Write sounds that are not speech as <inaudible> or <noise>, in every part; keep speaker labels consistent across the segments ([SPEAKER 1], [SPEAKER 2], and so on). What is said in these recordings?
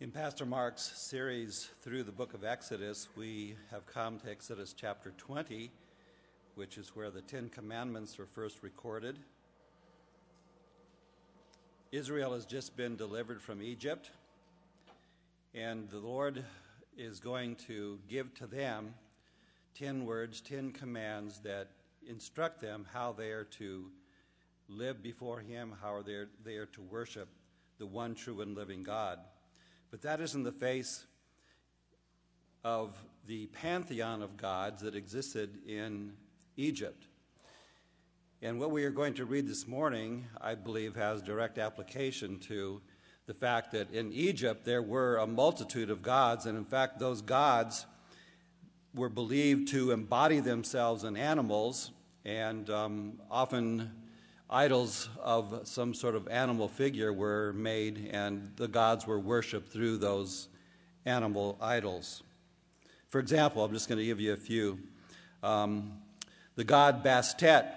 [SPEAKER 1] In Pastor Mark's series through the book of Exodus, we have come to Exodus chapter 20, which is where the Ten Commandments are first recorded. Israel has just been delivered from Egypt, and the Lord is going to give to them ten words, ten commands that instruct them how they are to live before Him, how they are, they are to worship the one true and living God. But that is in the face of the pantheon of gods that existed in Egypt. And what we are going to read this morning, I believe, has direct application to the fact that in Egypt there were a multitude of gods, and in fact, those gods were believed to embody themselves in animals and um, often idols of some sort of animal figure were made, and the gods were worshiped through those animal idols. For example, I'm just going to give you a few. Um, the god Bastet,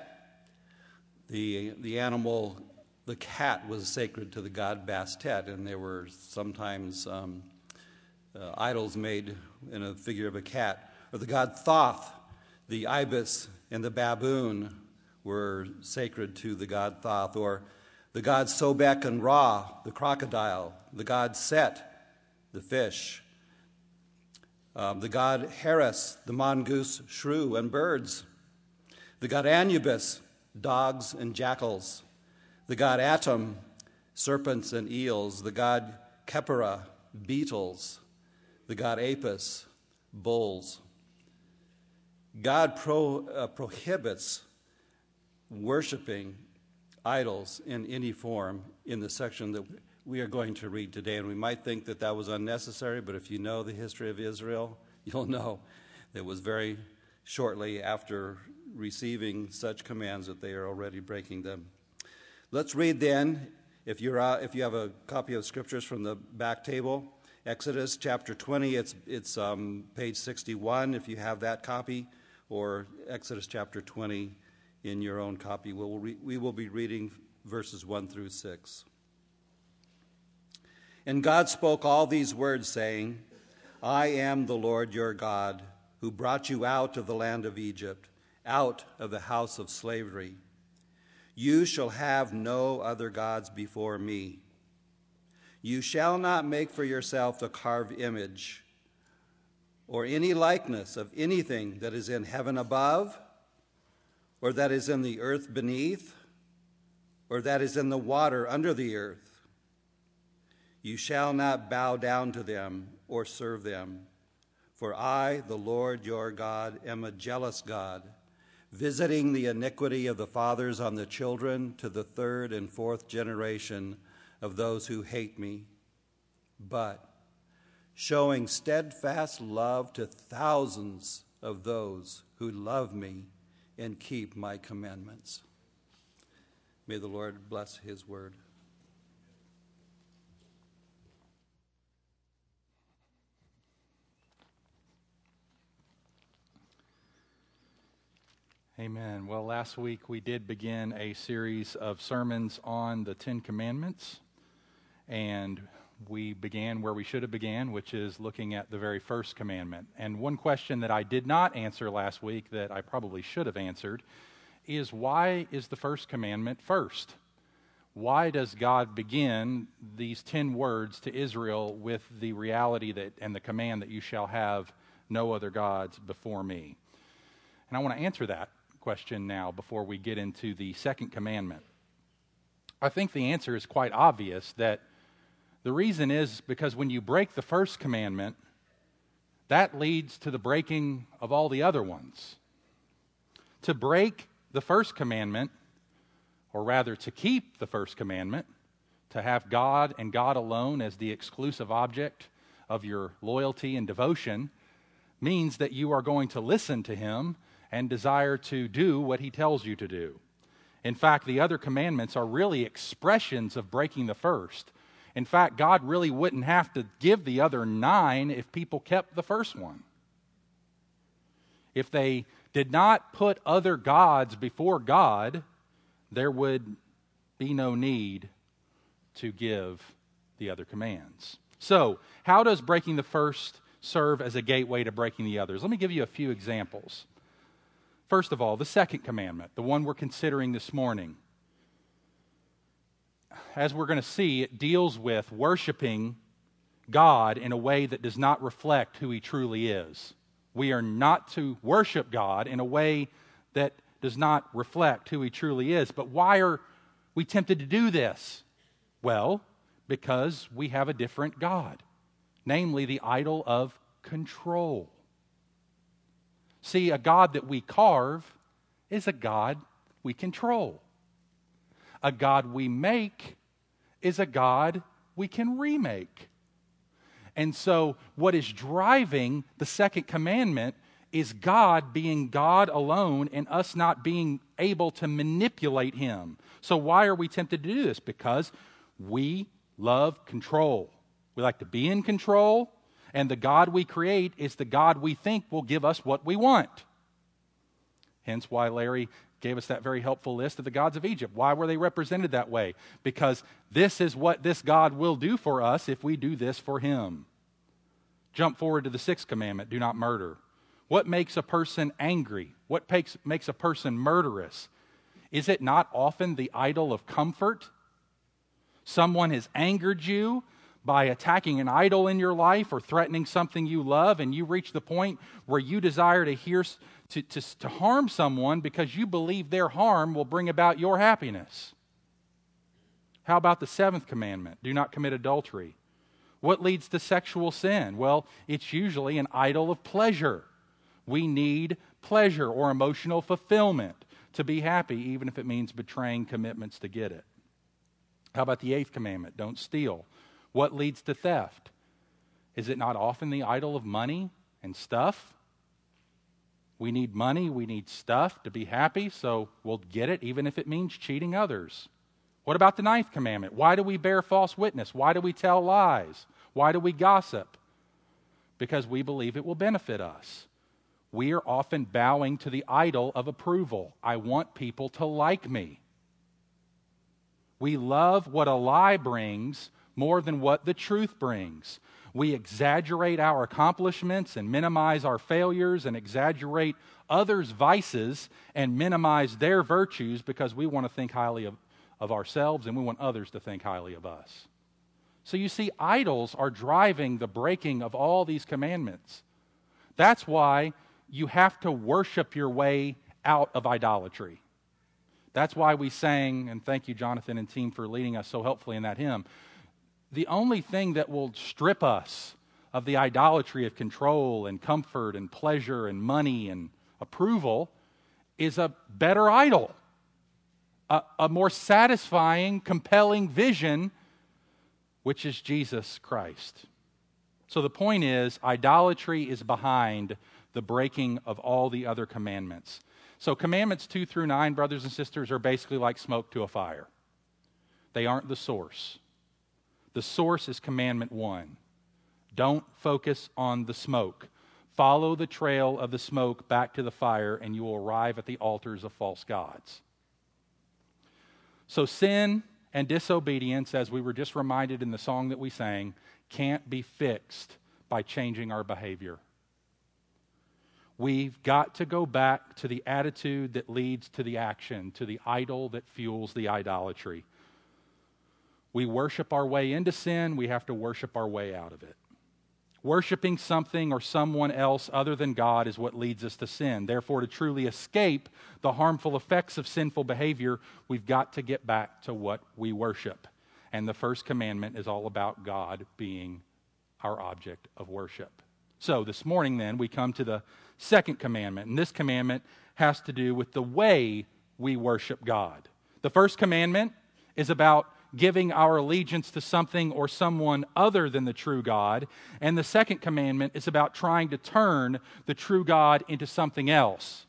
[SPEAKER 1] the, the animal, the cat was sacred to the god Bastet, and there were sometimes um, uh, idols made in a figure of a cat. Or the god Thoth, the ibis and the baboon were sacred to the god Thoth, or the god Sobek and Ra, the crocodile, the god Set, the fish, um, the god Horus, the mongoose, shrew, and birds, the god Anubis, dogs and jackals, the god Atum, serpents and eels, the god Khepera, beetles, the god Apis, bulls. God pro, uh, prohibits worshiping idols in any form in the section that we are going to read today. And we might think that that was unnecessary, but if you know the history of Israel, <laughs> you'll know that was very shortly after receiving such commands that they are already breaking them. Let's read then, if, you're, uh, if you have a copy of scriptures from the back table, Exodus chapter 20, it's, it's um, page 61 if you have that copy, or Exodus chapter 20 in your own copy. We'll re- we will be reading verses 1 through 6. And God spoke all these words, saying, I am the Lord your God, who brought you out of the land of Egypt, out of the house of slavery. You shall have no other gods before me. You shall not make for yourself a carved image or any likeness of anything that is in heaven above or that is in the earth beneath, or that is in the water under the earth. You shall not bow down to them or serve them. For I, the Lord your God, am a jealous God, visiting the iniquity of the fathers on the children to the third and fourth generation of those who hate me, but showing steadfast love to thousands of those who love me and keep my commandments. May the Lord bless his word.
[SPEAKER 2] Amen. Well, last week we did begin a series of sermons on the Ten Commandments, and we began where we should have began, which is looking at the very first commandment. And one question that I did not answer last week that I probably should have answered is why is the first commandment first? Why does God begin these 10 words to Israel with the reality that and the command that you shall have no other gods before me? And I want to answer that question now before we get into the second commandment. I think the answer is quite obvious that the reason is because when you break the first commandment, that leads to the breaking of all the other ones. To break the first commandment, or rather to keep the first commandment, to have God and God alone as the exclusive object of your loyalty and devotion, means that you are going to listen to Him and desire to do what He tells you to do. In fact, the other commandments are really expressions of breaking the first in fact, God really wouldn't have to give the other nine if people kept the first one. If they did not put other gods before God, there would be no need to give the other commands. So, how does breaking the first serve as a gateway to breaking the others? Let me give you a few examples. First of all, the second commandment, the one we're considering this morning. As we're going to see, it deals with worshiping God in a way that does not reflect who He truly is. We are not to worship God in a way that does not reflect who He truly is. But why are we tempted to do this? Well, because we have a different God, namely the idol of control. See, a God that we carve is a God we control. A God we make is a God we can remake. And so, what is driving the second commandment is God being God alone and us not being able to manipulate Him. So, why are we tempted to do this? Because we love control. We like to be in control, and the God we create is the God we think will give us what we want. Hence, why Larry gave us that very helpful list of the gods of Egypt. Why were they represented that way? Because this is what this God will do for us if we do this for him. Jump forward to the sixth commandment do not murder. What makes a person angry? What makes, makes a person murderous? Is it not often the idol of comfort? Someone has angered you by attacking an idol in your life or threatening something you love, and you reach the point where you desire to hear to, to, to harm someone because you believe their harm will bring about your happiness. How about the seventh commandment? Do not commit adultery. What leads to sexual sin? Well, it's usually an idol of pleasure. We need pleasure or emotional fulfillment to be happy, even if it means betraying commitments to get it. How about the eighth commandment? Don't steal. What leads to theft? Is it not often the idol of money and stuff? We need money, we need stuff to be happy, so we'll get it even if it means cheating others. What about the ninth commandment? Why do we bear false witness? Why do we tell lies? Why do we gossip? Because we believe it will benefit us. We are often bowing to the idol of approval. I want people to like me. We love what a lie brings more than what the truth brings. We exaggerate our accomplishments and minimize our failures and exaggerate others' vices and minimize their virtues because we want to think highly of, of ourselves and we want others to think highly of us. So you see, idols are driving the breaking of all these commandments. That's why you have to worship your way out of idolatry. That's why we sang, and thank you, Jonathan and team, for leading us so helpfully in that hymn the only thing that will strip us of the idolatry of control and comfort and pleasure and money and approval is a better idol, a, a more satisfying, compelling vision, which is Jesus Christ. So the point is, idolatry is behind the breaking of all the other commandments. So, commandments 2 through 9, brothers and sisters, are basically like smoke to a fire. They aren't the source. The source is commandment one don't focus on the smoke. Follow the trail of the smoke back to the fire, and you will arrive at the altars of false gods. So, sin and disobedience, as we were just reminded in the song that we sang, can't be fixed by changing our behavior. We've got to go back to the attitude that leads to the action, to the idol that fuels the idolatry we worship our way into sin, we have to worship our way out of it. Worshipping something or someone else other than God is what leads us to sin. Therefore, to truly escape the harmful effects of sinful behavior, we've got to get back to what we worship. And the first commandment is all about God being our object of worship. So, this morning, then, we come to the second commandment. And this commandment has to do with the way we worship God. The first commandment is about giving our allegiance to something or someone other than the true God. And the second commandment is about trying to turn the true God into something else,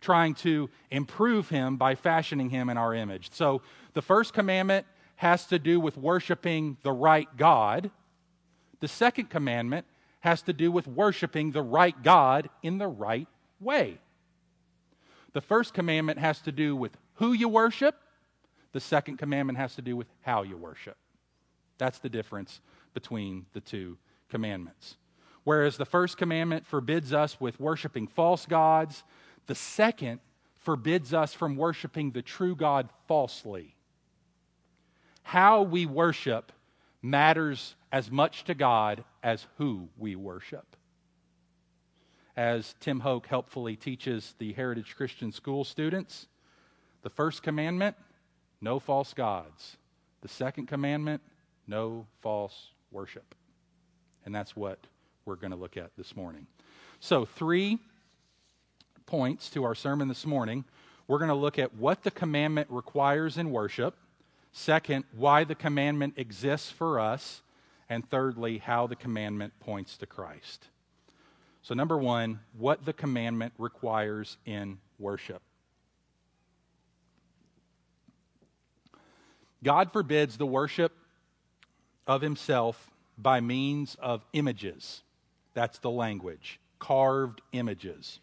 [SPEAKER 2] trying to improve him by fashioning him in our image. So the first commandment has to do with worshiping the right God. The second commandment has to do with worshiping the right God in the right way. The first commandment has to do with who you worship. The second commandment has to do with how you worship. That's the difference between the two commandments. Whereas the first commandment forbids us with worshiping false gods, the second forbids us from worshiping the true God falsely. How we worship matters as much to God as who we worship. As Tim Hoke helpfully teaches the Heritage Christian School students, the first commandment, no false gods. The second commandment, no false worship. And that's what we're going to look at this morning. So, three points to our sermon this morning. We're going to look at what the commandment requires in worship. Second, why the commandment exists for us. And thirdly, how the commandment points to Christ. So, number one, what the commandment requires in worship. God forbids the worship of himself by means of images. That's the language. Carved images.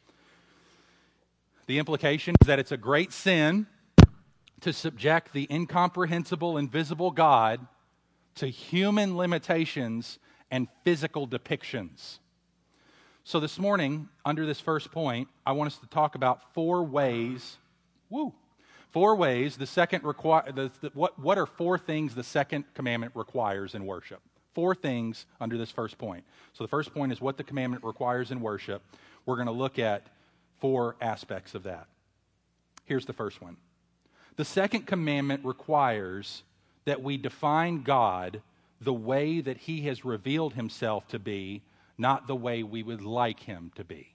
[SPEAKER 2] The implication is that it's a great sin to subject the incomprehensible, invisible God to human limitations and physical depictions. So, this morning, under this first point, I want us to talk about four ways. Woo! Four ways the second require. The, the, what, what are four things the second commandment requires in worship? Four things under this first point. So the first point is what the commandment requires in worship. We're going to look at four aspects of that. Here's the first one The second commandment requires that we define God the way that He has revealed Himself to be, not the way we would like Him to be.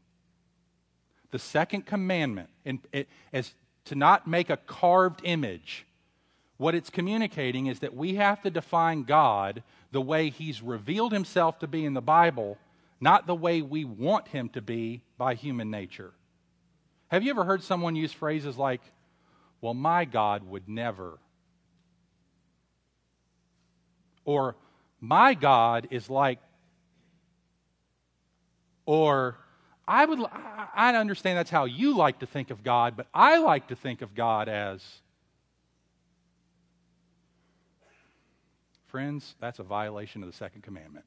[SPEAKER 2] The second commandment, and it, as to not make a carved image, what it's communicating is that we have to define God the way He's revealed Himself to be in the Bible, not the way we want Him to be by human nature. Have you ever heard someone use phrases like, well, my God would never? Or, my God is like, or, I would, I understand that's how you like to think of God, but I like to think of God as, Friends, that's a violation of the second commandment.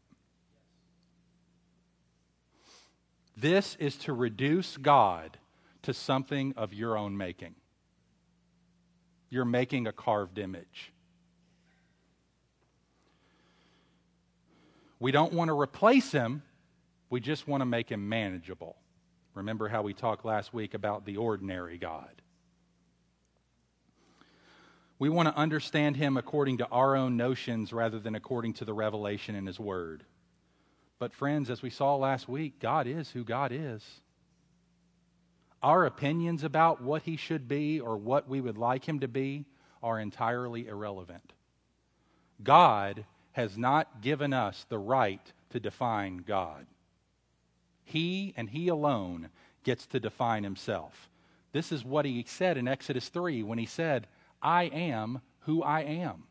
[SPEAKER 2] This is to reduce God to something of your own making. You're making a carved image. We don't want to replace him, we just want to make him manageable. Remember how we talked last week about the ordinary God. We want to understand him according to our own notions rather than according to the revelation in his word. But, friends, as we saw last week, God is who God is. Our opinions about what he should be or what we would like him to be are entirely irrelevant. God has not given us the right to define God. He and He alone gets to define Himself. This is what He said in Exodus 3 when He said, I am who I am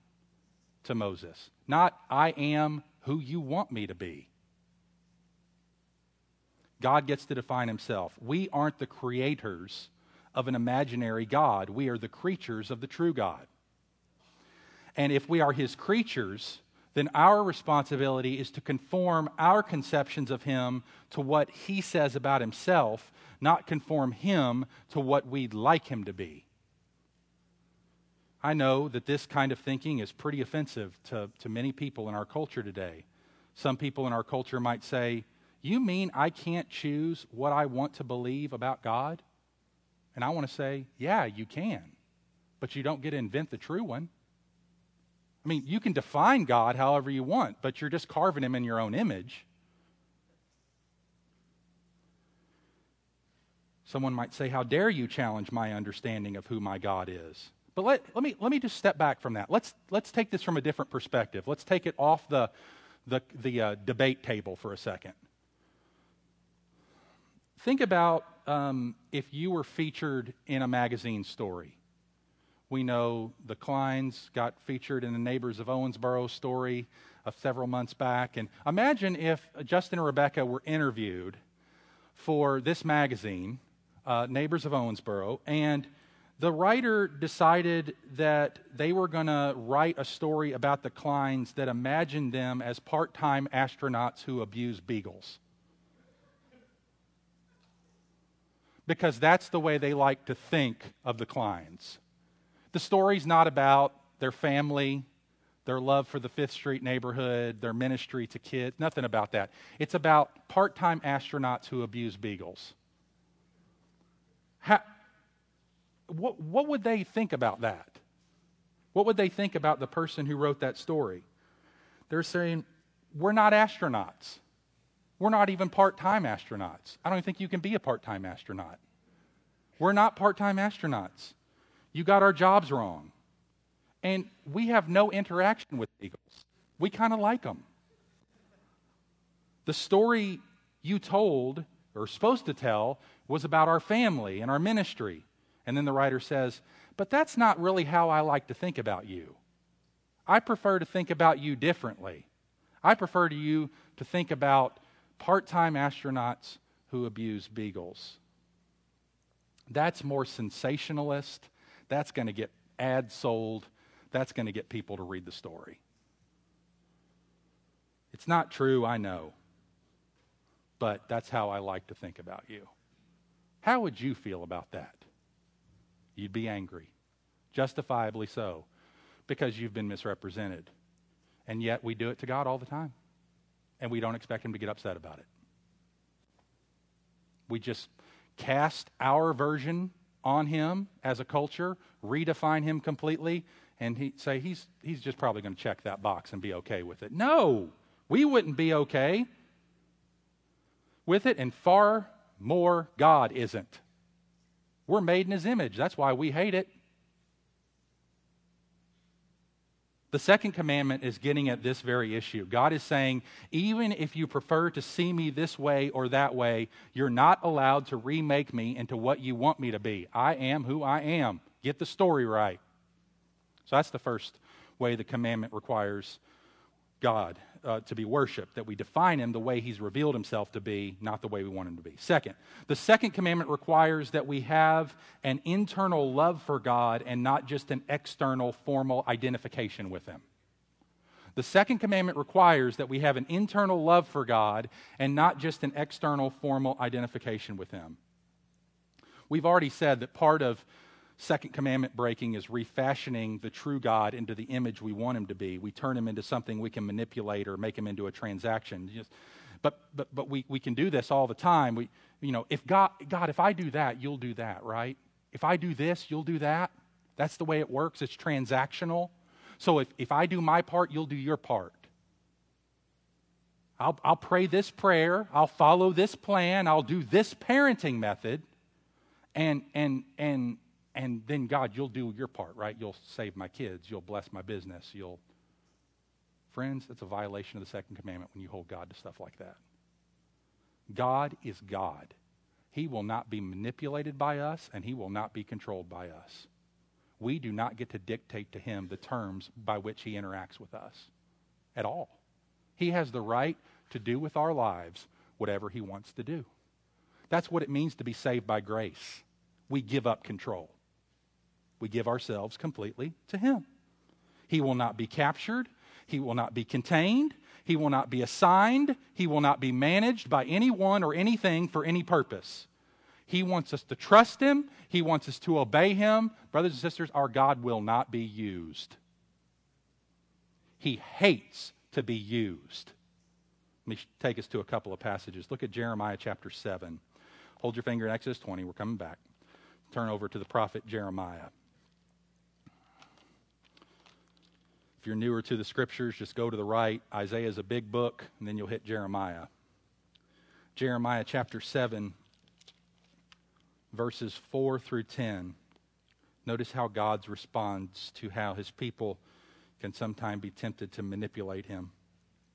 [SPEAKER 2] to Moses, not I am who you want me to be. God gets to define himself. We aren't the creators of an imaginary God, we are the creatures of the true God. And if we are his creatures, then our responsibility is to conform our conceptions of him to what he says about himself, not conform him to what we'd like him to be. I know that this kind of thinking is pretty offensive to, to many people in our culture today. Some people in our culture might say, You mean I can't choose what I want to believe about God? And I want to say, Yeah, you can, but you don't get to invent the true one. I mean, you can define God however you want, but you're just carving him in your own image. Someone might say, How dare you challenge my understanding of who my God is? But let, let, me, let me just step back from that. Let's, let's take this from a different perspective. Let's take it off the, the, the uh, debate table for a second. Think about um, if you were featured in a magazine story. We know the Kleins got featured in the Neighbors of Owensboro story of several months back. And imagine if Justin and Rebecca were interviewed for this magazine, uh, Neighbors of Owensboro, and the writer decided that they were going to write a story about the Kleins that imagined them as part time astronauts who abuse beagles. Because that's the way they like to think of the Kleins. The story's not about their family, their love for the Fifth Street neighborhood, their ministry to kids, nothing about that. It's about part time astronauts who abuse beagles. How, what, what would they think about that? What would they think about the person who wrote that story? They're saying, We're not astronauts. We're not even part time astronauts. I don't think you can be a part time astronaut. We're not part time astronauts. You got our jobs wrong. And we have no interaction with eagles. We kind of like them. The story you told, or supposed to tell, was about our family and our ministry. And then the writer says, But that's not really how I like to think about you. I prefer to think about you differently. I prefer to you to think about part time astronauts who abuse beagles. That's more sensationalist. That's going to get ads sold. That's going to get people to read the story. It's not true, I know. But that's how I like to think about you. How would you feel about that? you'd be angry, justifiably so, because you've been misrepresented. And yet we do it to God all the time, and we don't expect Him to get upset about it. We just cast our version on Him as a culture, redefine Him completely, and he, say he's, he's just probably going to check that box and be okay with it. No, we wouldn't be okay with it, and far more God isn't. We're made in his image. That's why we hate it. The second commandment is getting at this very issue. God is saying, even if you prefer to see me this way or that way, you're not allowed to remake me into what you want me to be. I am who I am. Get the story right. So that's the first way the commandment requires God uh, to be worshiped, that we define him the way he's revealed himself to be, not the way we want him to be. Second, the second commandment requires that we have an internal love for God and not just an external formal identification with him. The second commandment requires that we have an internal love for God and not just an external formal identification with him. We've already said that part of second commandment breaking is refashioning the true God into the image we want him to be. We turn him into something we can manipulate or make him into a transaction. But but, but we, we can do this all the time. We, you know, if God, God, if I do that, you'll do that, right? If I do this, you'll do that. That's the way it works. It's transactional. So if, if I do my part, you'll do your part. I'll, I'll pray this prayer. I'll follow this plan. I'll do this parenting method. And, and, and and then God, you'll do your part, right? You'll save my kids, you'll bless my business, you'll. Friends, that's a violation of the second commandment when you hold God to stuff like that. God is God. He will not be manipulated by us, and He will not be controlled by us. We do not get to dictate to Him the terms by which He interacts with us at all. He has the right to do with our lives whatever He wants to do. That's what it means to be saved by grace. We give up control we give ourselves completely to Him. He will not be captured, He will not be contained, He will not be assigned, He will not be managed by anyone or anything for any purpose. He wants us to trust Him, He wants us to obey Him. Brothers and sisters, our God will not be used. He hates to be used. Let me take us to a couple of passages. Look at Jeremiah chapter 7. Hold your finger in Exodus 20. We're coming back. Turn over to the prophet Jeremiah. If you're newer to the scriptures, just go to the right. Isaiah is a big book, and then you'll hit Jeremiah. Jeremiah chapter 7, verses 4 through 10. Notice how God responds to how his people can sometimes be tempted to manipulate him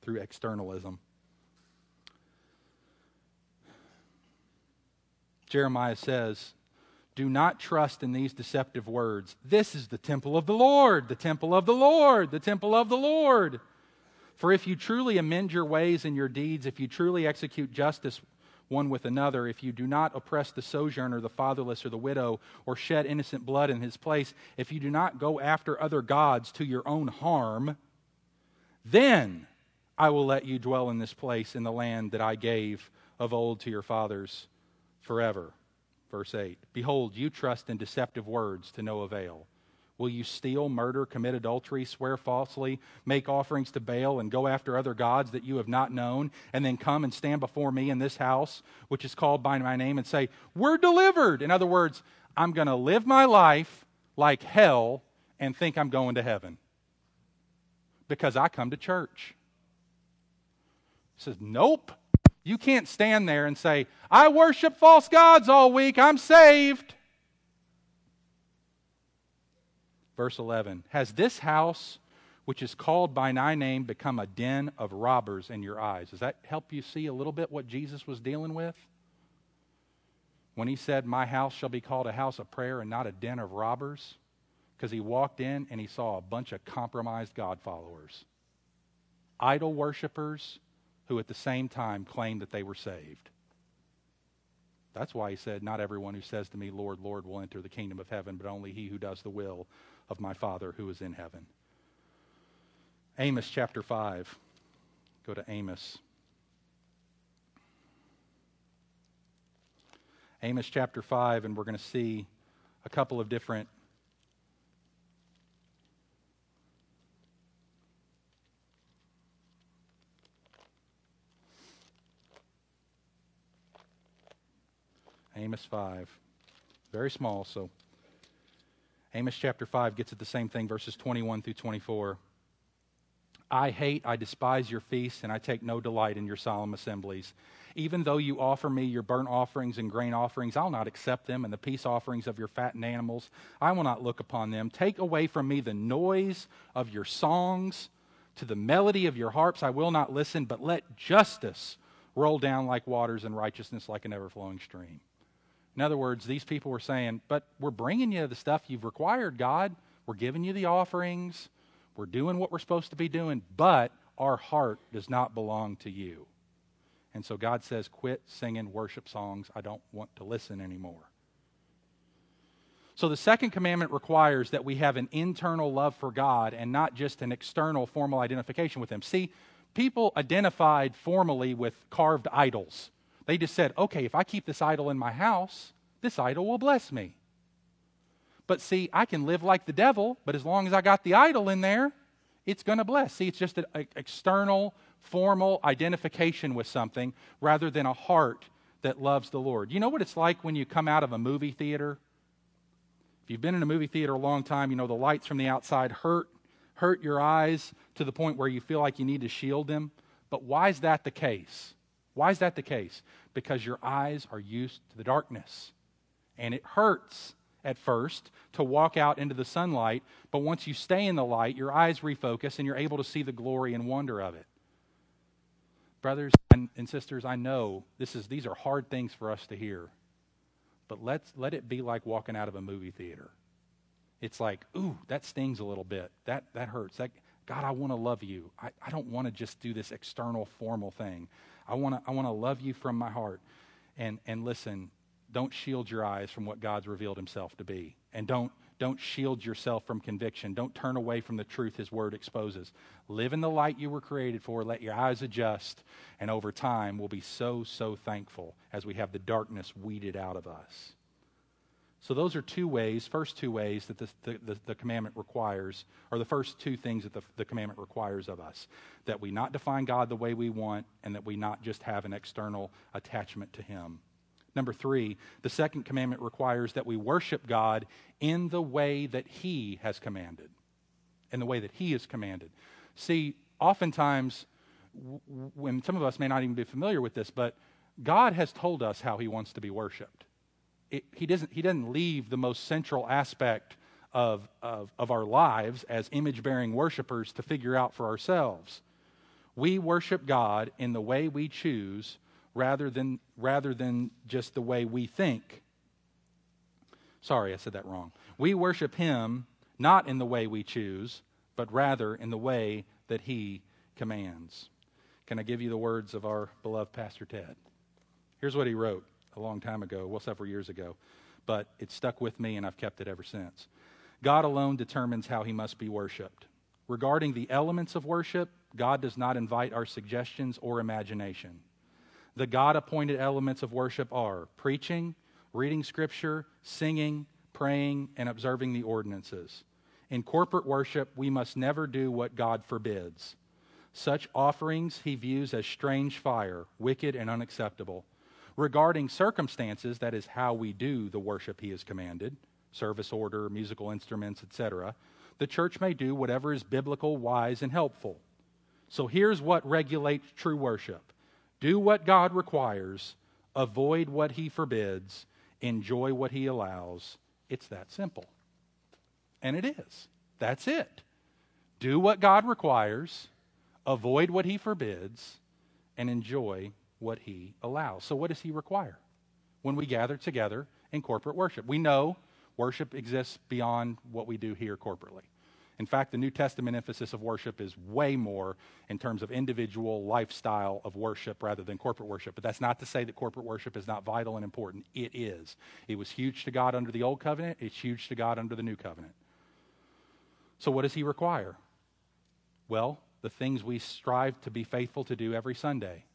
[SPEAKER 2] through externalism. Jeremiah says, do not trust in these deceptive words. This is the temple of the Lord, the temple of the Lord, the temple of the Lord. For if you truly amend your ways and your deeds, if you truly execute justice one with another, if you do not oppress the sojourner, the fatherless, or the widow, or shed innocent blood in his place, if you do not go after other gods to your own harm, then I will let you dwell in this place in the land that I gave of old to your fathers forever. Verse 8 Behold, you trust in deceptive words to no avail. Will you steal, murder, commit adultery, swear falsely, make offerings to Baal, and go after other gods that you have not known, and then come and stand before me in this house, which is called by my name, and say, We're delivered? In other words, I'm going to live my life like hell and think I'm going to heaven because I come to church. He says, Nope. You can't stand there and say, I worship false gods all week, I'm saved. Verse 11 Has this house, which is called by my name, become a den of robbers in your eyes? Does that help you see a little bit what Jesus was dealing with? When he said, My house shall be called a house of prayer and not a den of robbers? Because he walked in and he saw a bunch of compromised God followers, idol worshippers who at the same time claimed that they were saved. That's why he said, Not everyone who says to me, Lord, Lord, will enter the kingdom of heaven, but only he who does the will of my Father who is in heaven. Amos chapter 5. Go to Amos. Amos chapter 5, and we're going to see a couple of different Amos 5. Very small, so Amos chapter 5 gets at the same thing, verses 21 through 24. I hate, I despise your feasts, and I take no delight in your solemn assemblies. Even though you offer me your burnt offerings and grain offerings, I'll not accept them, and the peace offerings of your fattened animals, I will not look upon them. Take away from me the noise of your songs, to the melody of your harps, I will not listen, but let justice roll down like waters and righteousness like an ever flowing stream. In other words, these people were saying, But we're bringing you the stuff you've required, God. We're giving you the offerings. We're doing what we're supposed to be doing, but our heart does not belong to you. And so God says, Quit singing worship songs. I don't want to listen anymore. So the second commandment requires that we have an internal love for God and not just an external formal identification with Him. See, people identified formally with carved idols. They just said, okay, if I keep this idol in my house, this idol will bless me. But see, I can live like the devil, but as long as I got the idol in there, it's going to bless. See, it's just an external, formal identification with something rather than a heart that loves the Lord. You know what it's like when you come out of a movie theater? If you've been in a movie theater a long time, you know the lights from the outside hurt hurt your eyes to the point where you feel like you need to shield them. But why is that the case? Why is that the case? Because your eyes are used to the darkness. And it hurts at first to walk out into the sunlight, but once you stay in the light, your eyes refocus and you're able to see the glory and wonder of it. Brothers and, sisters, I know this is, these are hard things for us to hear, but let's, let it be like walking out of a movie theater. It's like, ooh, that stings a little bit. That, that hurts. That, God, I want to love you. I, I don't want to just do this external, formal thing. I want to I want to love you from my heart. And and listen, don't shield your eyes from what God's revealed himself to be. And don't don't shield yourself from conviction. Don't turn away from the truth his word exposes. Live in the light you were created for. Let your eyes adjust. And over time, we'll be so, so thankful as we have the darkness weeded out of us. So, those are two ways, first two ways that the, the, the, commandment requires, or the first two things that the, the commandment requires of us that we not define God the way we want, and that we not just have an external attachment to Him. Number three, the second commandment requires that we worship God in the way that He has commanded. In the way that He has commanded. See, oftentimes, when some of us may not even be familiar with this, but God has told us how He wants to be worshiped it, he, doesn't, he doesn't leave the most central aspect of, of, of our lives as image bearing worshipers to figure out for ourselves. We worship God in the way we choose rather than, rather than just the way we think. Sorry, I said that wrong. We worship Him not in the way we choose, but rather in the way that He commands. Can I give you the words of our beloved Pastor Ted? Here's what he wrote a long time ago, well, several years ago, but it stuck with me and I've kept it ever since. God alone determines how he must be worshiped. Regarding the elements of worship, God does not invite our suggestions or imagination. The God appointed elements of worship are preaching, reading scripture, singing, praying, and observing the ordinances. In corporate worship, we must never do what God forbids. Such offerings he views as strange fire, wicked and unacceptable. Regarding circumstances, that is how we do the worship he has commanded service order, musical instruments, etc. The church may do whatever is biblical, wise, and helpful. So here's what regulates true worship do what God requires, avoid what he forbids, enjoy what he allows. It's that simple. And it is. That's it. Do what God requires, avoid what he forbids, and enjoy what he allows. So, what does he require when we gather together in corporate worship? We know worship exists beyond what we do here corporately. In fact, the New Testament emphasis of worship is way more in terms of individual lifestyle of worship rather than corporate worship. But that's not to say that corporate worship is not vital and important. It is. It was huge to God under the Old Covenant, it's huge to God under the New Covenant. So, what does He require? Well, the things we strive to be faithful to do every Sunday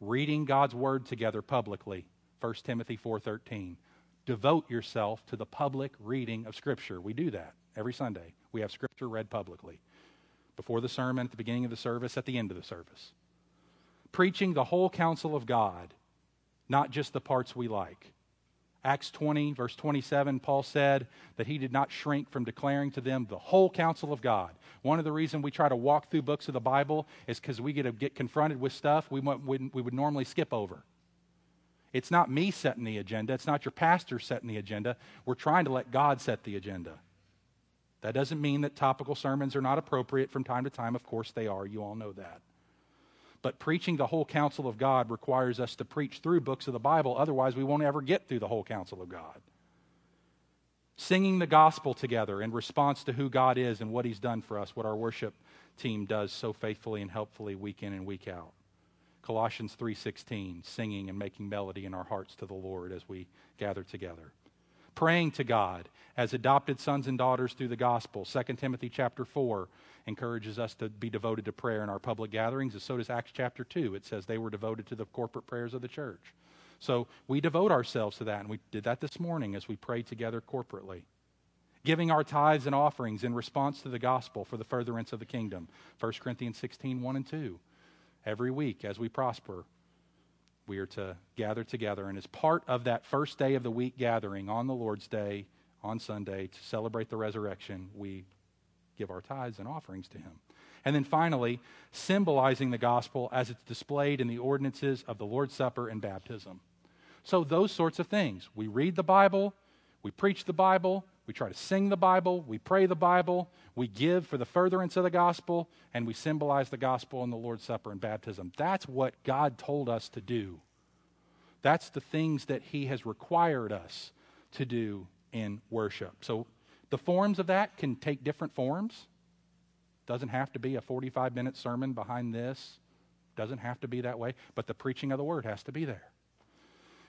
[SPEAKER 2] reading God's word together publicly 1 Timothy 4:13 devote yourself to the public reading of scripture. We do that every Sunday. We have scripture read publicly. Before the sermon at the beginning of the service at the end of the service. Preaching the whole counsel of God not just the parts we like Acts 20, verse 27, Paul said that he did not shrink from declaring to them the whole counsel of God. One of the reasons we try to walk through books of the Bible is because we get to get confronted with stuff we, we would normally skip over. It's not me setting the agenda, it's not your pastor setting the agenda. We're trying to let God set the agenda. That doesn't mean that topical sermons are not appropriate from time to time. Of course, they are. You all know that. But preaching the whole counsel of God requires us to preach through books of the Bible. Otherwise, we won't ever get through the whole counsel of God singing the gospel together in response to who God is and what He's done for us, what our worship team does so faithfully and helpfully week in and week out. Colossians 3:16, singing and making melody in our hearts to the Lord as we gather together. Praying to God as adopted sons and daughters through the gospel. 2 Timothy chapter 4 encourages us to be devoted to prayer in our public gatherings, and so does Acts chapter 2. It says they were devoted to the corporate prayers of the church. So we devote ourselves to that, and we did that this morning as we prayed together corporately. Giving our tithes and offerings in response to the gospel for the furtherance of the kingdom. 1 Corinthians 16, 1 and 2. Every week as we prosper, we are to gather together. And as part of that first day of the week gathering on the Lord's Day, on Sunday, to celebrate the resurrection, we give our tithes and offerings to Him. And then finally, symbolizing the gospel as it's displayed in the ordinances of the Lord's Supper and baptism. So, those sorts of things. We read the Bible, we preach the Bible, we try to sing the Bible, we pray the Bible, we give for the furtherance of the gospel, and we symbolize the gospel in the Lord's Supper and baptism. That's what God told us to do. That's the things that He has required us to do in worship. So, the forms of that can take different forms. Doesn't have to be a 45 minute sermon behind this. Doesn't have to be that way, but the preaching of the word has to be there.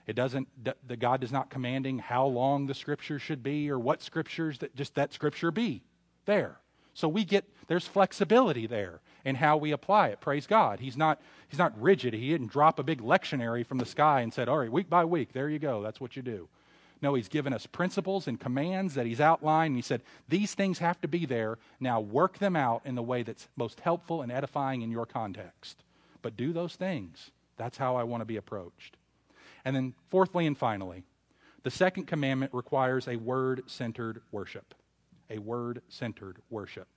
[SPEAKER 2] It doesn't, the God is not commanding how long the scripture should be or what scriptures that just that scripture be there. So we get, there's flexibility there in how we apply it. Praise God. He's not, he's not rigid. He didn't drop a big lectionary from the sky and said, all right, week by week, there you go. That's what you do. No, he's given us principles and commands that he's outlined. And he said, these things have to be there. Now work them out in the way that's most helpful and edifying in your context. But do those things. That's how I want to be approached. And then, fourthly and finally, the second commandment requires a word centered worship. A word centered worship.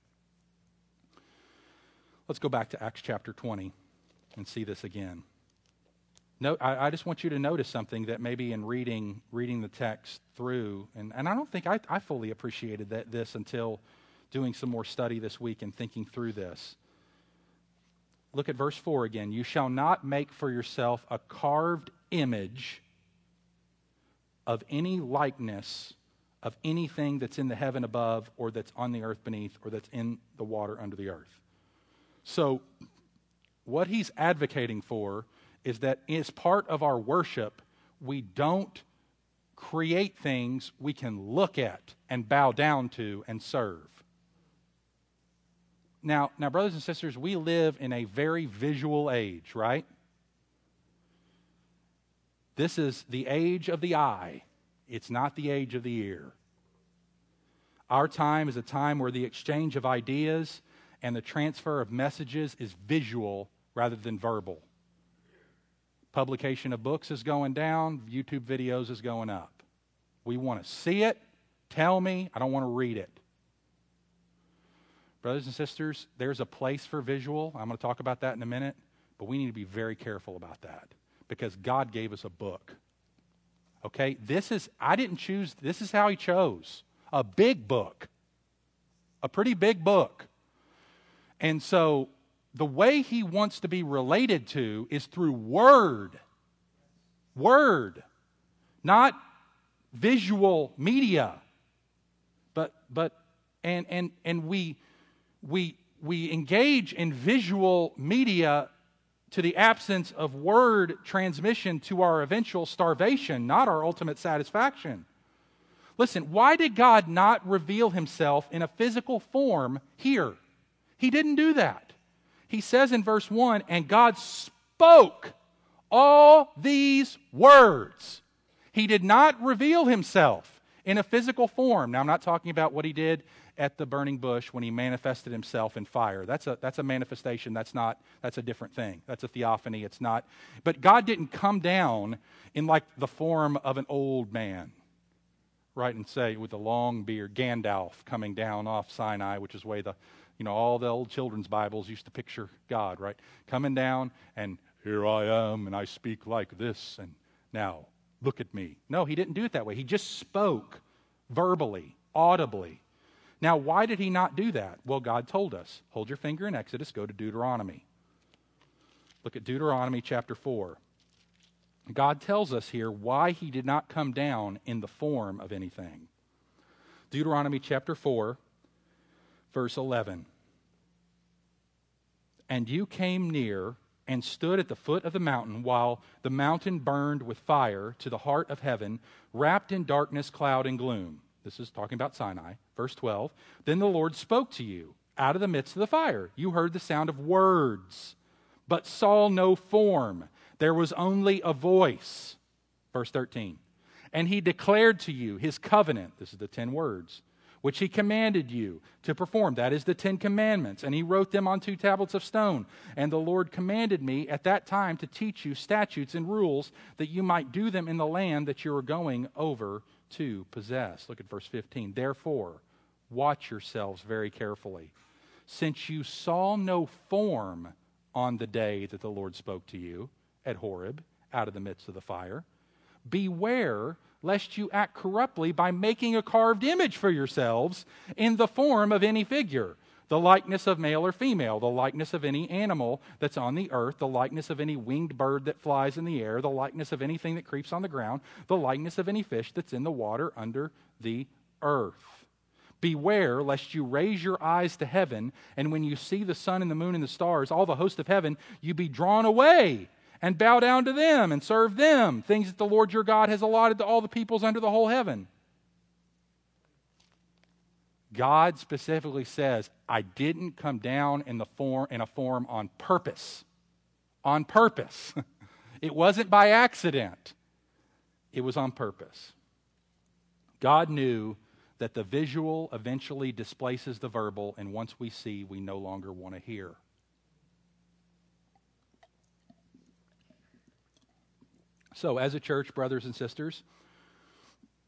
[SPEAKER 2] Let's go back to Acts chapter 20 and see this again. No, I, I, just want you to notice something that maybe in reading reading the text through, and, and I don't think I, I fully appreciated that, this until doing some more study this week and thinking through this. Look at verse 4 again. You shall not make for yourself a carved image of any likeness of anything that's in the heaven above or that's on the earth beneath or that's in the water under the earth. So, what he's advocating for is that as part of our worship, we don't create things we can look at and bow down to and serve. Now, now, brothers and sisters, we live in a very visual age, right? This is the age of the eye. It's not the age of the ear. Our time is a time where the exchange of ideas and the transfer of messages is visual rather than verbal. Publication of books is going down, YouTube videos is going up. We want to see it, tell me, I don't want to read it. Brothers and sisters, there's a place for visual. I'm going to talk about that in a minute, but we need to be very careful about that because God gave us a book. Okay? This is, I didn't choose, this is how He chose a big book, a pretty big book. And so the way He wants to be related to is through Word. Word. Not visual media. But, but, and, and, and we, we, we engage in visual media to the absence of word transmission to our eventual starvation, not our ultimate satisfaction. Listen, why did God not reveal himself in a physical form here? He didn't do that. He says in verse 1 and God spoke all these words. He did not reveal himself in a physical form. Now, I'm not talking about what he did at the burning bush when he manifested himself in fire. That's a, that's a manifestation. That's not, that's a different thing. That's a theophany. It's not. But God didn't come down in like the form of an old man, right? And say with a long beard, Gandalf coming down off Sinai, which is the way the, you know, all the old children's Bibles used to picture God, right? Coming down and here I am and I speak like this and now look at me. No, he didn't do it that way. He just spoke verbally, audibly. Now, why did he not do that? Well, God told us. Hold your finger in Exodus, go to Deuteronomy. Look at Deuteronomy chapter 4. God tells us here why he did not come down in the form of anything. Deuteronomy chapter 4, verse 11. And you came near and stood at the foot of the mountain while the mountain burned with fire to the heart of heaven, wrapped in darkness, cloud, and gloom. This is talking about Sinai. Verse 12. Then the Lord spoke to you out of the midst of the fire. You heard the sound of words, but saw no form. There was only a voice. Verse 13. And he declared to you his covenant. This is the 10 words which he commanded you to perform. That is the Ten Commandments. And he wrote them on two tablets of stone. And the Lord commanded me at that time to teach you statutes and rules that you might do them in the land that you are going over to possess. Look at verse 15. Therefore, watch yourselves very carefully, since you saw no form on the day that the Lord spoke to you at Horeb out of the midst of the fire. Beware lest you act corruptly by making a carved image for yourselves in the form of any figure the likeness of male or female, the likeness of any animal that's on the earth, the likeness of any winged bird that flies in the air, the likeness of anything that creeps on the ground, the likeness of any fish that's in the water under the earth. Beware lest you raise your eyes to heaven, and when you see the sun and the moon and the stars, all the host of heaven, you be drawn away and bow down to them and serve them, things that the Lord your God has allotted to all the peoples under the whole heaven. God specifically says, I didn't come down in, the form, in a form on purpose. On purpose. <laughs> it wasn't by accident, it was on purpose. God knew that the visual eventually displaces the verbal, and once we see, we no longer want to hear. So, as a church, brothers and sisters,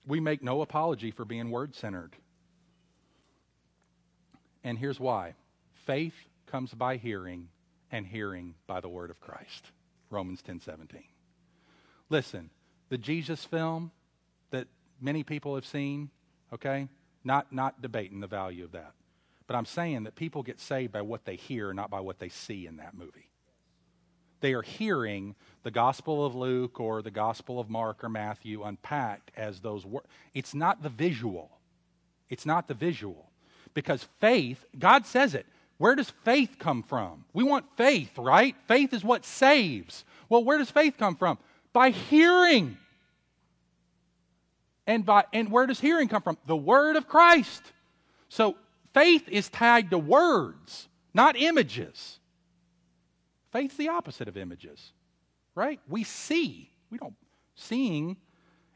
[SPEAKER 2] we make no apology for being word centered. And here's why faith comes by hearing, and hearing by the word of Christ. Romans 10 17. Listen, the Jesus film that many people have seen, okay, not, not debating the value of that. But I'm saying that people get saved by what they hear, not by what they see in that movie. They are hearing the Gospel of Luke or the Gospel of Mark or Matthew unpacked as those words. It's not the visual. It's not the visual. Because faith, God says it. Where does faith come from? We want faith, right? Faith is what saves. Well, where does faith come from? By hearing. And by and where does hearing come from? The word of Christ. So faith is tied to words, not images. Faith's the opposite of images. Right? We see. We don't seeing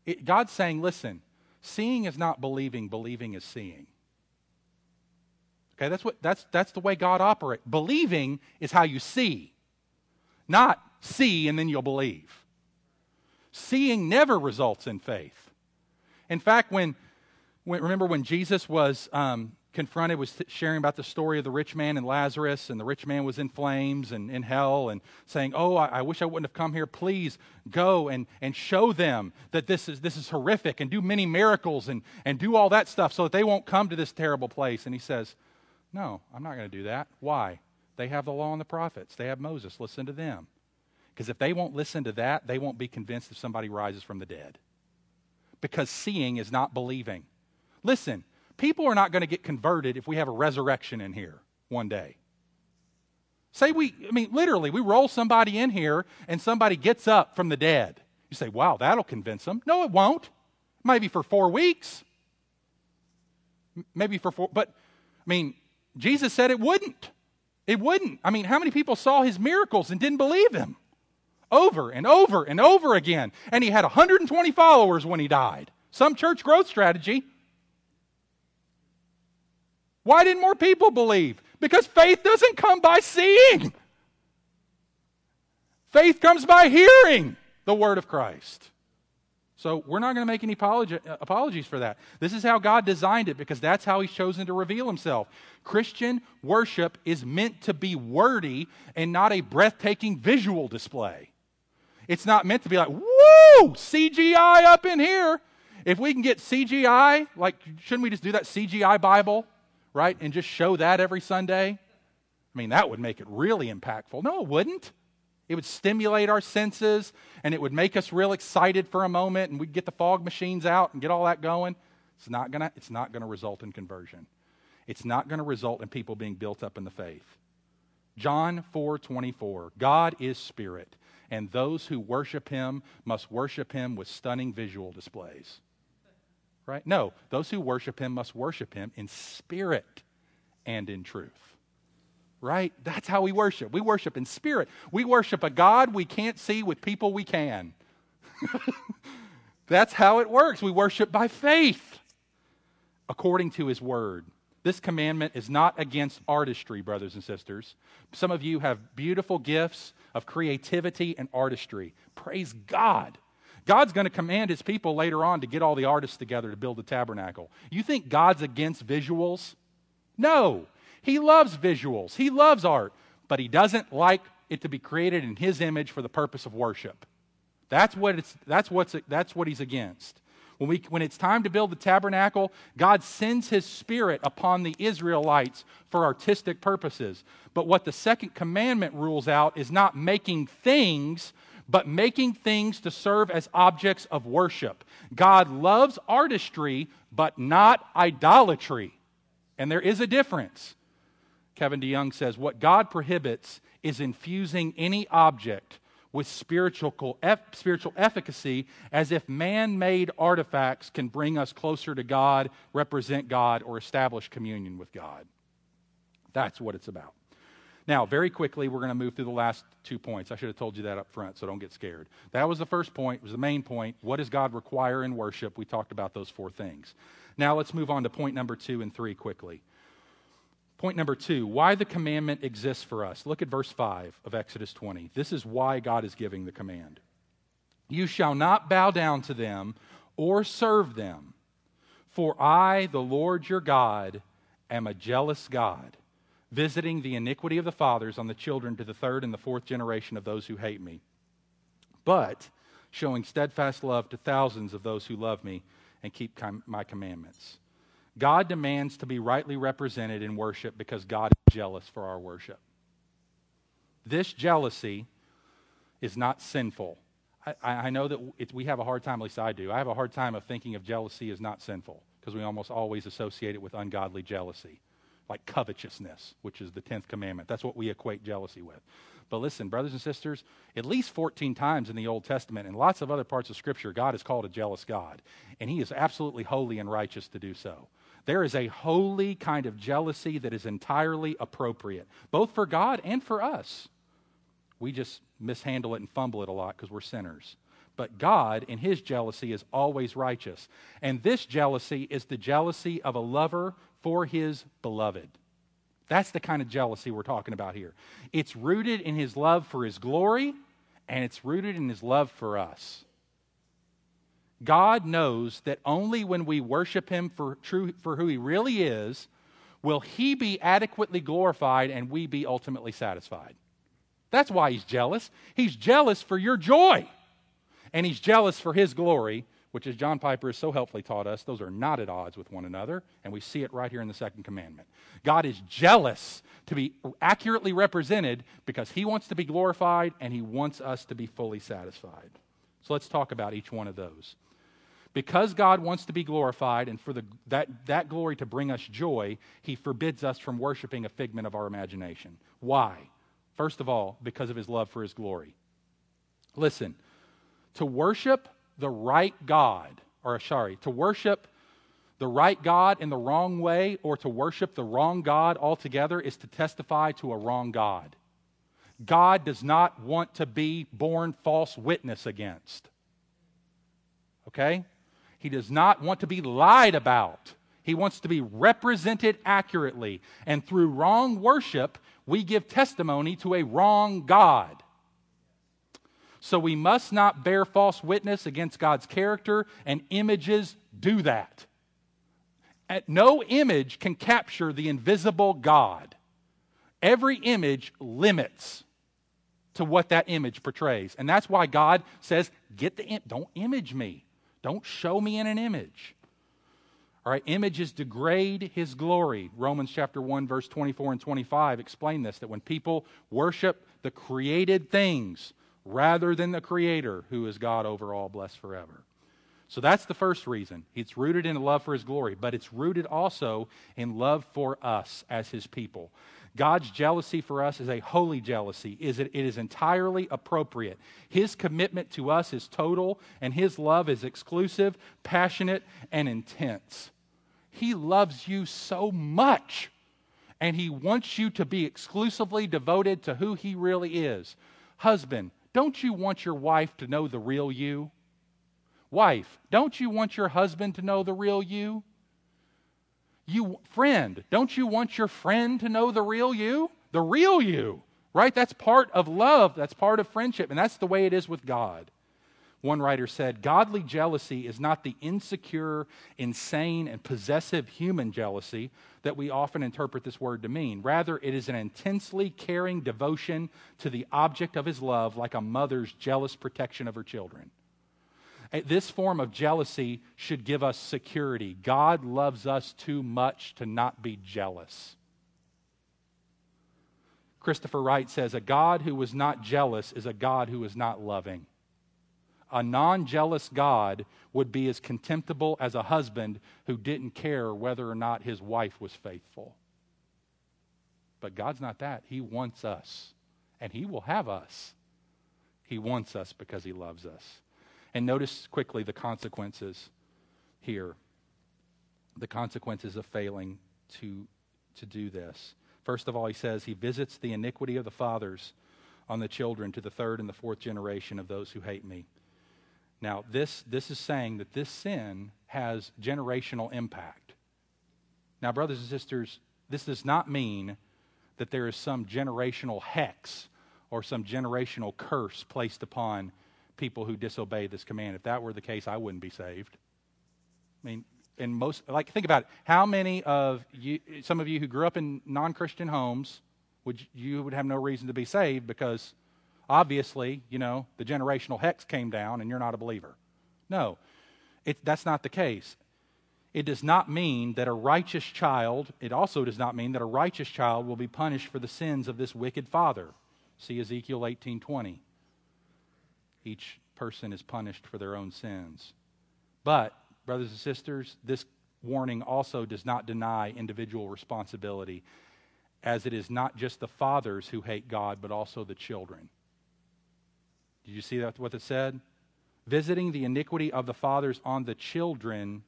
[SPEAKER 2] it, God's saying, listen, seeing is not believing, believing is seeing. Okay, that's what that's that's the way God operates. Believing is how you see. Not see and then you'll believe. Seeing never results in faith. In fact, when, when remember when Jesus was um, confronted was sharing about the story of the rich man and Lazarus, and the rich man was in flames and in hell, and saying, "Oh, I, I, wish I wouldn't have come here. Please go and, and show them that this is this is horrific, and do many miracles, and and do all that stuff, so that they won't come to this terrible place." And he says, "No, I'm not going to do that. Why? They have the law and the prophets. They have Moses. Listen to them, because if they won't listen to that, they won't be convinced if somebody rises from the dead. Because seeing is not believing. Listen." people are not going to get converted if we have a resurrection in here one day. Say we, I mean, literally, we roll somebody in here and somebody gets up from the dead. You say, wow, that'll convince them. No, it won't. Maybe for four weeks. Maybe for four, but I mean, Jesus said it wouldn't. It wouldn't. I mean, how many people saw his miracles and didn't believe him? Over and over and over again. And he had 120 followers when he died. Some church growth strategy. Why didn't more people believe? Because faith doesn't come by seeing. Faith comes by hearing the word of Christ. So we're not going to make any apologi- apologies for that. This is how God designed it because that's how He's chosen to reveal Himself. Christian worship is meant to be wordy and not a breathtaking visual display. It's not meant to be like, woo, CGI up in here. If we can get CGI, like, shouldn't we just do that CGI Bible? right? And just show that every Sunday? I mean, that would make it really impactful. No, it wouldn't. It would stimulate our senses and it would make us real excited for a moment and we'd get the fog machines out and get all that going. It's not going to it's not going to result in conversion. It's not going to result in people being built up in the faith. John 4:24 God is spirit and those who worship him must worship him with stunning visual displays right? No, those who worship him must worship him in spirit and in truth. Right? That's how we worship. We worship in spirit. We worship a God we can't see with people we can. <laughs> That's how it works. We worship by faith according to his word. This commandment is not against artistry, brothers and sisters. Some of you have beautiful gifts of creativity and artistry. Praise God. God's going to command his people later on to get all the artists together to build the tabernacle. You think God's against visuals? No. He loves visuals, he loves art, but he doesn't like it to be created in his image for the purpose of worship. That's what, it's, that's, what's, that's what he's against. When, we, when it's time to build the tabernacle, God sends his spirit upon the Israelites for artistic purposes. But what the second commandment rules out is not making things but making things to serve as objects of worship. God loves artistry, but not idolatry. And there is a difference. Kevin DeYoung says what God prohibits is infusing any object with spiritual, spiritual efficacy as if man made artifacts can bring us closer to God, represent God, or establish communion with God. That's what it's about. Now, very quickly, we're going to move through the last two points. I should have told you that up front, so don't get scared. That was the first point, was the main point. What does God require in worship? We talked about those four things. Now, let's move on to point number two and three quickly. Point number two why the commandment exists for us. Look at verse 5 of Exodus 20. This is why God is giving the command. You shall not bow down to them or serve them, for I, the Lord your God, am a jealous God visiting the iniquity of the fathers on the children to the third and the fourth generation of those who hate me, but showing steadfast love to thousands of those who love me and keep my commandments. God demands to be rightly represented in worship because God is jealous for our worship. This jealousy is not sinful. I, I know that it, we have a hard time, at least I do. I have a hard time of thinking of jealousy as not sinful because we almost always associate it with ungodly jealousy. like covetousness, which is the 10th commandment. That's what we equate jealousy with. But listen, brothers and sisters, at least 14 times in the Old Testament and lots of other parts of Scripture, God is called a jealous God. And He is absolutely holy and righteous to do so. There is a holy kind of jealousy that is entirely appropriate, both for God and for us. We just mishandle it and fumble it a lot because we're sinners. But God, in His jealousy, is always righteous. And this jealousy is the jealousy of a lover for his beloved. That's the kind of jealousy we're talking about here. It's rooted in his love for his glory, and it's rooted in his love for us. God knows that only when we worship him for, true, for who he really is will he be adequately glorified and we be ultimately satisfied. That's why he's jealous. He's jealous for your joy, and he's jealous for his glory which, as John Piper has so helpfully taught us, those are not at odds with one another, and we see it right here in the second commandment. God is jealous to be accurately represented because he wants to be glorified and he wants us to be fully satisfied. So let's talk about each one of those. Because God wants to be glorified and for the, that, that glory to bring us joy, he forbids us from worshiping a figment of our imagination. Why? First of all, because of his love for his glory. Listen, to worship the right God, or sorry, to worship the right God in the wrong way or to worship the wrong God altogether is to testify to a wrong God. God does not want to be borne false witness against. Okay? He does not want to be lied about. He wants to be represented accurately. And through wrong worship, we give testimony to a wrong God. So we must not bear false witness against God's character, and images do that. No image can capture the invisible God. Every image limits to what that image portrays. And that's why God says, get the Im- don't image me. Don't show me in an image. All right, images degrade his glory. Romans chapter 1 verse 24 and 25 explain this that when people worship the created things, rather than the Creator, who is God over all, blessed forever. So that's the first reason. It's rooted in love for His glory, but it's rooted also in love for us as His people. God's jealousy for us is a holy jealousy. Is it, it is entirely appropriate. His commitment to us is total, and His love is exclusive, passionate, and intense. He loves you so much, and He wants you to be exclusively devoted to who He really is. Husband, don't you want your wife to know the real you? Wife, don't you want your husband to know the real you? You friend, don't you want your friend to know the real you? The real you, right? That's part of love, that's part of friendship, and that's the way it is with God. One writer said, Godly jealousy is not the insecure, insane, and possessive human jealousy that we often interpret this word to mean. Rather, it is an intensely caring devotion to the object of his love, like a mother's jealous protection of her children. Eh, this form of jealousy should give us security. God loves us too much to not be jealous. Christopher Wright says, A God who was not jealous is a God who is not loving a non jealous God would be as contemptible as a husband who didn't care whether or not his wife was faithful. But God's not that. He wants us, and He will have us. He wants us because He loves us. And notice quickly the consequences here the consequences of failing to, to do this. First of all, He says He visits the iniquity of the fathers on the children to the third and the fourth generation of those who hate me. Now, this, this is saying that this sin has generational impact. Now, brothers and sisters, this does not mean that there is some generational hex or some generational curse placed upon people who disobey this command. If that were the case, I wouldn't be saved. I mean, and most, like, think about it. How many of you, some of you who grew up in non Christian homes, would you would have no reason to be saved because obviously, you know, the generational hex came down and you're not a believer. No, it, that's not the case. It does not mean that a righteous child, it also does not mean that a righteous child will be punished for the sins of this wicked father. See Ezekiel 18:20. Each person is punished for their own sins. But, brothers and sisters, this warning also does not deny individual responsibility, as it is not just the fathers who hate God, but also the children. Did you see that, what it said? Visiting the iniquity of the fathers on the children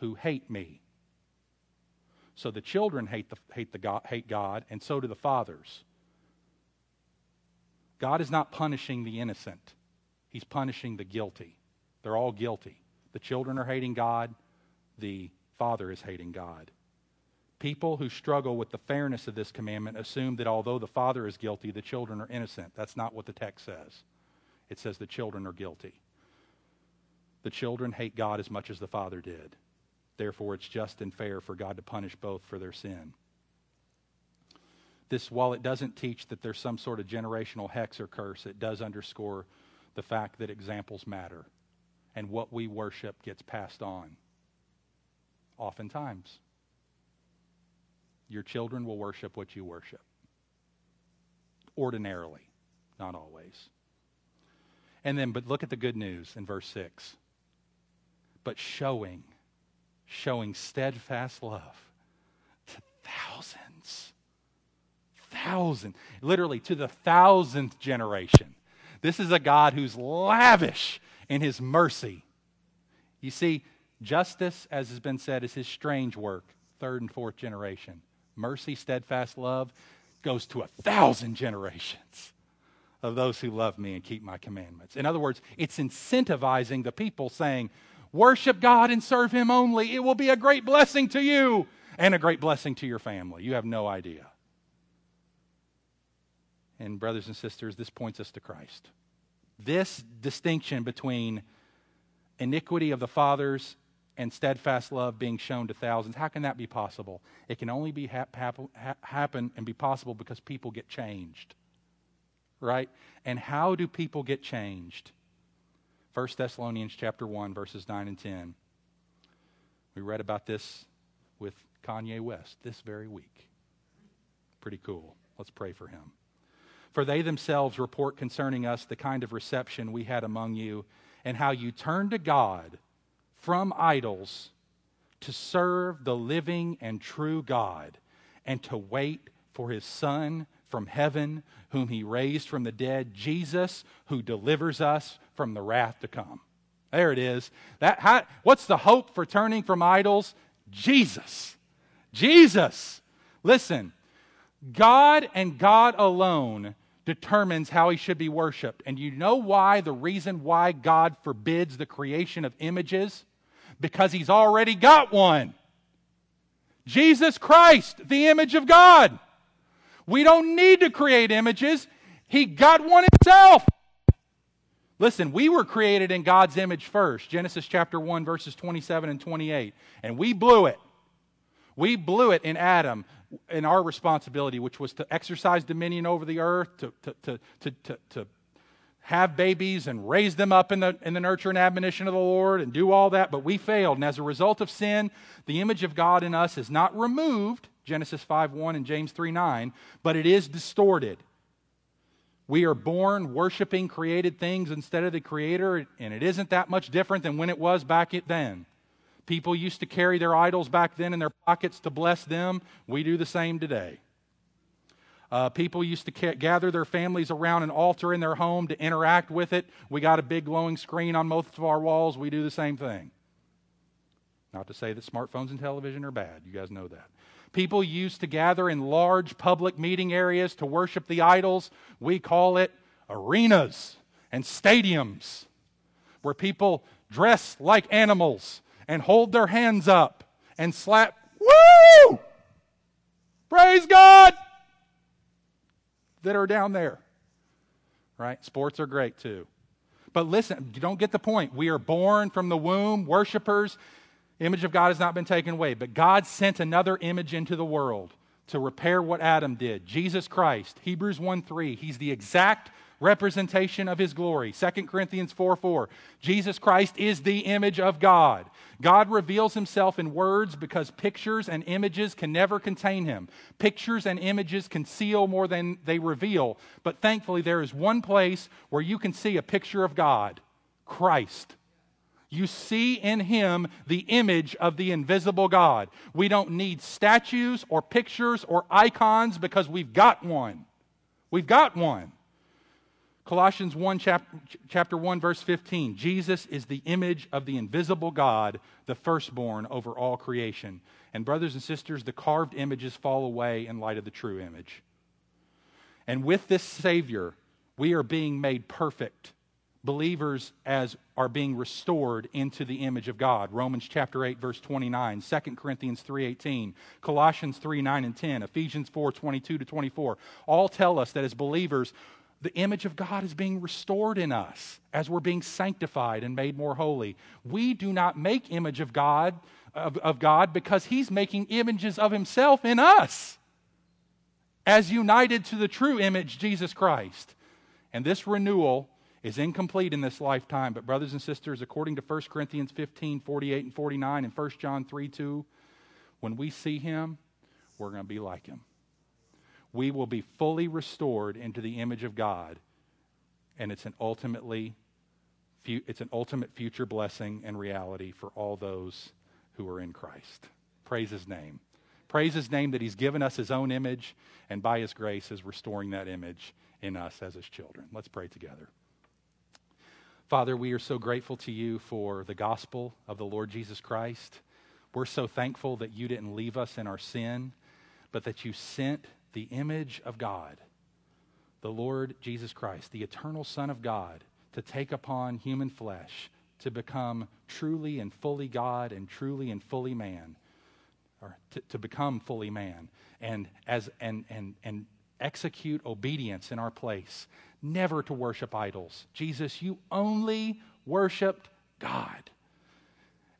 [SPEAKER 2] who hate me. So the children hate, the, hate, the God, hate God, and so do the fathers. God is not punishing the innocent, He's punishing the guilty. They're all guilty. The children are hating God, the father is hating God. People who struggle with the fairness of this commandment assume that although the father is guilty, the children are innocent. That's not what the text says. It says the children are guilty. The children hate God as much as the father did. Therefore, it's just and fair for God to punish both for their sin. This, while it doesn't teach that there's some sort of generational hex or curse, it does underscore the fact that examples matter and what we worship gets passed on. Oftentimes, your children will worship what you worship. Ordinarily, not always. And then, but look at the good news in verse 6. But showing showing steadfast love to thousands. Thousand. Literally to the thousandth generation. This is a God who's lavish in his mercy. You see, justice, as has been said, is his strange work, third and fourth generation. Mercy, steadfast love goes to a thousand generations of those who love me and keep my commandments. In other words, it's incentivizing the people saying, Worship God and serve Him only. It will be a great blessing to you and a great blessing to your family. You have no idea. And, brothers and sisters, this points us to Christ. This distinction between iniquity of the fathers and steadfast love being shown to thousands, how can that be possible? It can only be ha- ha- happen and be possible because people get changed. Right? And how do people get changed? 1 Thessalonians chapter 1 verses 9 and 10. We read about this with Kanye West this very week. Pretty cool. Let's pray for him. For they themselves report concerning us the kind of reception we had among you and how you turned to God from idols to serve the living and true God and to wait for his Son from heaven, whom he raised from the dead, Jesus, who delivers us from the wrath to come. There it is. That, how, what's the hope for turning from idols? Jesus. Jesus. Listen, God and God alone determines how he should be worshiped. And you know why? The reason why God forbids the creation of images? Because he's already got one. Jesus Christ, the image of God. We don't need to create images. He got one himself. Listen, we were created in God's image first. Genesis chapter 1, verses 27 and 28. And we blew it. We blew it in Adam in our responsibility, which was to exercise dominion over the earth, to, to, to, to, to, to have babies and raise them up in the, in the nurture and admonition of the Lord and do all that, but we failed. And as a result of sin, the image of God in us is not removed, Genesis 5 1 and James 3 9, but it is distorted. We are born worshiping created things instead of the Creator, and it isn't that much different than when it was back then. People used to carry their idols back then in their pockets to bless them. We do the same today. Uh, people used to ca- gather their families around an altar in their home to interact with it. We got a big glowing screen on most of our walls. We do the same thing. Not to say that smartphones and television are bad. You guys know that. People used to gather in large public meeting areas to worship the idols. We call it arenas and stadiums where people dress like animals and hold their hands up and slap. Woo! Praise God! That are down there. Right? Sports are great too. But listen, you don't get the point. We are born from the womb, worshipers image of God has not been taken away, but God sent another image into the world to repair what Adam did. Jesus Christ, Hebrews 1 3, he's the exact representation of his glory. 2 Corinthians 4 4. Jesus Christ is the image of God. God reveals himself in words because pictures and images can never contain him. Pictures and images conceal more than they reveal. But thankfully, there is one place where you can see a picture of God Christ. You see in him the image of the invisible God. We don't need statues or pictures or icons because we've got one. We've got one. Colossians 1, chapter, chapter 1, verse 15. Jesus is the image of the invisible God, the firstborn over all creation. And, brothers and sisters, the carved images fall away in light of the true image. And with this Savior, we are being made perfect. Believers as are being restored into the image of God. Romans chapter 8 verse 29, 2 Corinthians 3:18, Colossians 3 9 and 10, Ephesians 4 22 to 24 all tell us that as believers the image of God is being restored in us as we're being sanctified and made more holy. We do not make image of God of, of God because He's making images of Himself in us as united to the true image, Jesus Christ. And this renewal is incomplete in this lifetime, but brothers and sisters, according to 1 Corinthians 15 48 and 49 and 1 John 3 2, when we see Him, we're going to be like Him we will be fully restored into the image of God. And it's an ultimately it's an ultimate future blessing and reality for all those who are in Christ. Praise his name. Praise his name that he's given us his own image and by his grace is restoring that image in us as his children. Let's pray together. Father, we are so grateful to you for the gospel of the Lord Jesus Christ. We're so thankful that you didn't leave us in our sin, but that you sent the image of God, the Lord Jesus Christ, the eternal Son of God, to take upon human flesh, to become truly and fully God and truly and fully man, or to, to become fully man, and, as, and, and, and execute obedience in our place, never to worship idols. Jesus, you only worshiped God.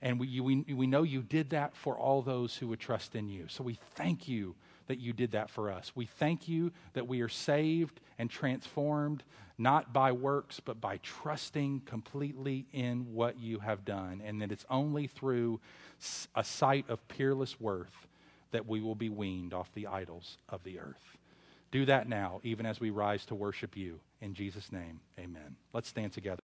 [SPEAKER 2] And we, we, we know you did that for all those who would trust in you. So we thank you that you did that for us. We thank you that we are saved and transformed not by works, but by trusting completely in what you have done, and that it's only through a sight of peerless worth that we will be weaned off the idols of the earth. Do that now, even as we rise to worship you. In Jesus' name, amen. Let's stand together.